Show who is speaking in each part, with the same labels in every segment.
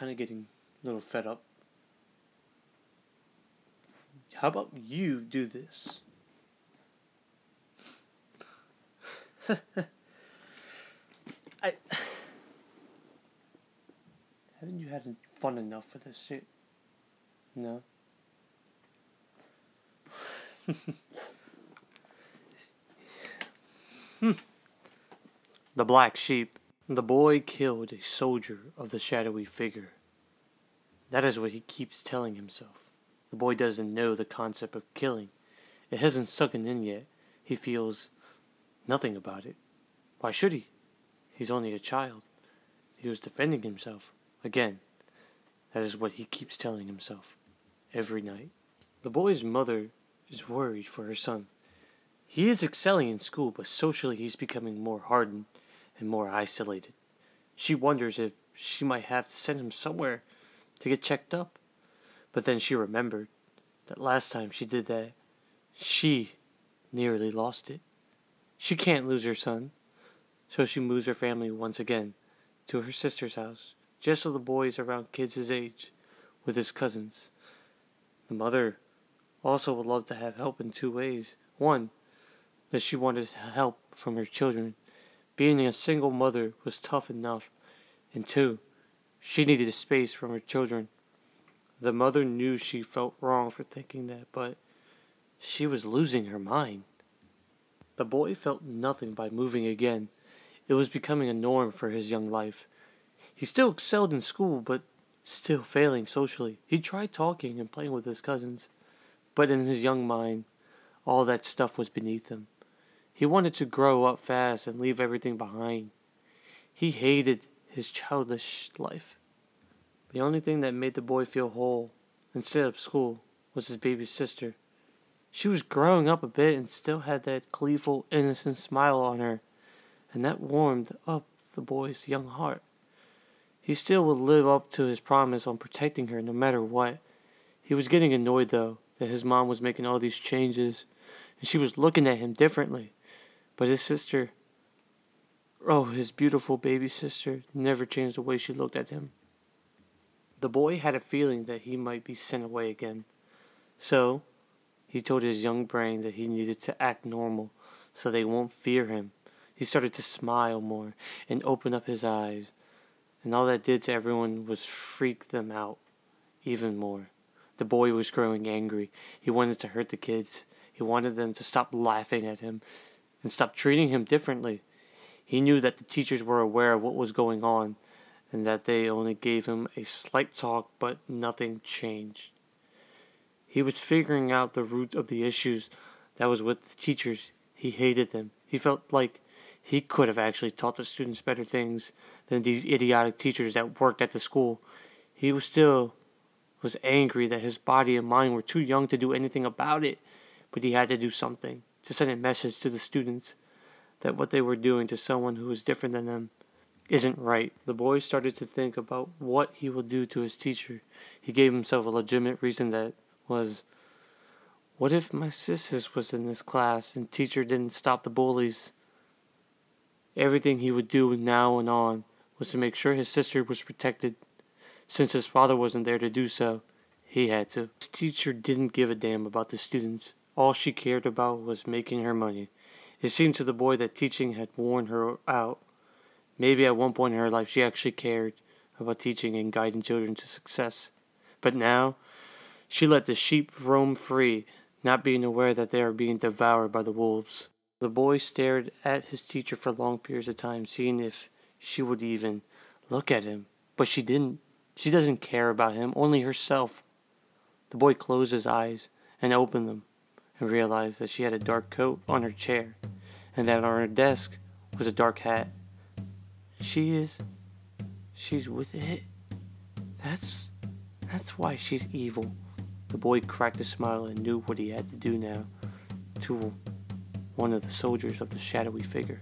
Speaker 1: kind of getting a little fed up. How about you do this? I haven't you had fun enough with this shit? No. The black sheep. The boy killed a soldier of the shadowy figure. That is what he keeps telling himself. The boy doesn't know the concept of killing. It hasn't sunk in yet. He feels nothing about it. Why should he? He's only a child. He was defending himself. Again, that is what he keeps telling himself every night. The boy's mother is worried for her son. He is excelling in school, but socially he's becoming more hardened and more isolated. She wonders if she might have to send him somewhere to get checked up. But then she remembered that last time she did that, she nearly lost it. She can't lose her son, so she moves her family once again to her sister's house, just so the boy is around kids his age with his cousins. The mother also would love to have help in two ways. One, that she wanted help from her children. Being a single mother was tough enough. And two, she needed a space from her children. The mother knew she felt wrong for thinking that, but she was losing her mind. The boy felt nothing by moving again. It was becoming a norm for his young life. He still excelled in school, but still failing socially. He tried talking and playing with his cousins, but in his young mind, all that stuff was beneath him. He wanted to grow up fast and leave everything behind. He hated his childish life. The only thing that made the boy feel whole instead of school was his baby sister. She was growing up a bit and still had that gleeful, innocent smile on her, and that warmed up the boy's young heart. He still would live up to his promise on protecting her no matter what. He was getting annoyed, though, that his mom was making all these changes, and she was looking at him differently. But his sister, oh, his beautiful baby sister, never changed the way she looked at him. The boy had a feeling that he might be sent away again. So, he told his young brain that he needed to act normal so they won't fear him. He started to smile more and open up his eyes, and all that did to everyone was freak them out even more. The boy was growing angry. He wanted to hurt the kids. He wanted them to stop laughing at him and stop treating him differently. He knew that the teachers were aware of what was going on and that they only gave him a slight talk, but nothing changed. He was figuring out the root of the issues that was with the teachers. He hated them. He felt like he could have actually taught the students better things than these idiotic teachers that worked at the school. He was still was angry that his body and mind were too young to do anything about it, but he had to do something to send a message to the students that what they were doing to someone who was different than them isn't right. The boy started to think about what he will do to his teacher. He gave himself a legitimate reason that was what if my sisters was in this class and teacher didn't stop the bullies? Everything he would do now and on was to make sure his sister was protected. Since his father wasn't there to do so, he had to. His teacher didn't give a damn about the students. All she cared about was making her money. It seemed to the boy that teaching had worn her out. Maybe at one point in her life she actually cared about teaching and guiding children to success. But now, she let the sheep roam free, not being aware that they are being devoured by the wolves. The boy stared at his teacher for long periods of time, seeing if she would even look at him. But she didn't. She doesn't care about him, only herself. The boy closed his eyes and opened them and realized that she had a dark coat on her chair and that on her desk was a dark hat. She is. She's with it. That's. That's why she's evil. The boy cracked a smile and knew what he had to do now to one of the soldiers of the shadowy figure.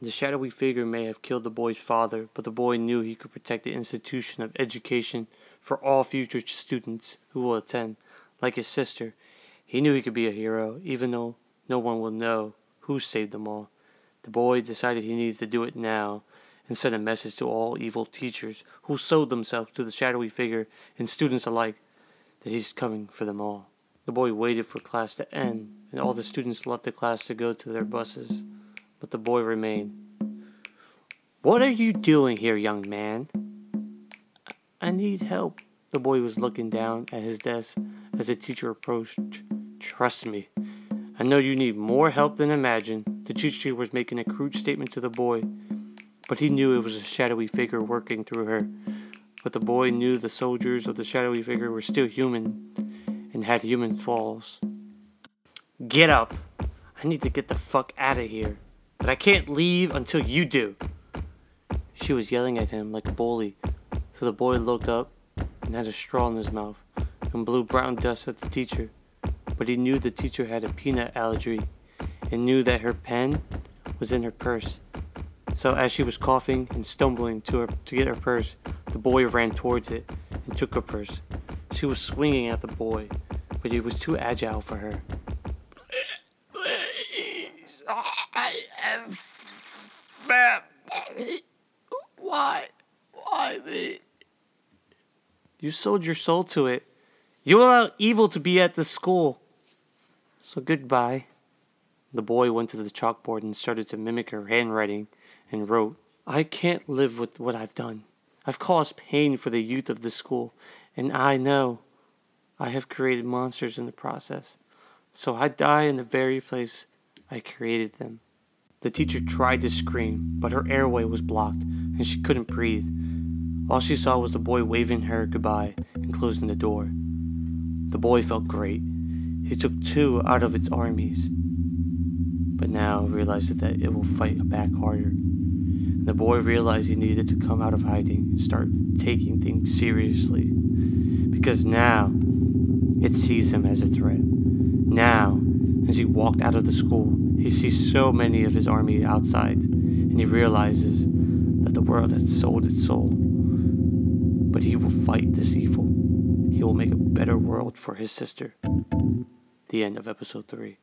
Speaker 1: The shadowy figure may have killed the boy's father, but the boy knew he could protect the institution of education for all future students who will attend. Like his sister, he knew he could be a hero, even though no one will know who saved them all. The boy decided he needed to do it now, and sent a message to all evil teachers who sold themselves to the shadowy figure and students alike that he's coming for them all. The boy waited for class to end, and all the students left the class to go to their buses, but the boy remained. What are you doing here, young man? I need help. The boy was looking down at his desk as the teacher approached. Trust me, I know you need more help than imagine. The teacher was making a crude statement to the boy, but he knew it was a shadowy figure working through her. But the boy knew the soldiers of the shadowy figure were still human and had human flaws. Get up! I need to get the fuck out of here. But I can't leave until you do. She was yelling at him like a bully, so the boy looked up and had a straw in his mouth and blew brown dust at the teacher. But he knew the teacher had a peanut allergy and knew that her pen was in her purse. So as she was coughing and stumbling to her to get her purse, the boy ran towards it and took her purse. She was swinging at the boy, but he was too agile for her. Please, I am fat. Why? Why me? You sold your soul to it. You allow evil to be at the school. So goodbye. The boy went to the chalkboard and started to mimic her handwriting and wrote, I can't live with what I've done. I've caused pain for the youth of this school, and I know I have created monsters in the process. So I die in the very place I created them. The teacher tried to scream, but her airway was blocked and she couldn't breathe. All she saw was the boy waving her goodbye and closing the door. The boy felt great. He took two out of its armies, but now realizes that it will fight back harder. And The boy realized he needed to come out of hiding and start taking things seriously, because now it sees him as a threat. Now, as he walked out of the school, he sees so many of his army outside, and he realizes that the world has sold its soul. But he will fight this evil. He will make a better world for his sister. The end of episode 3.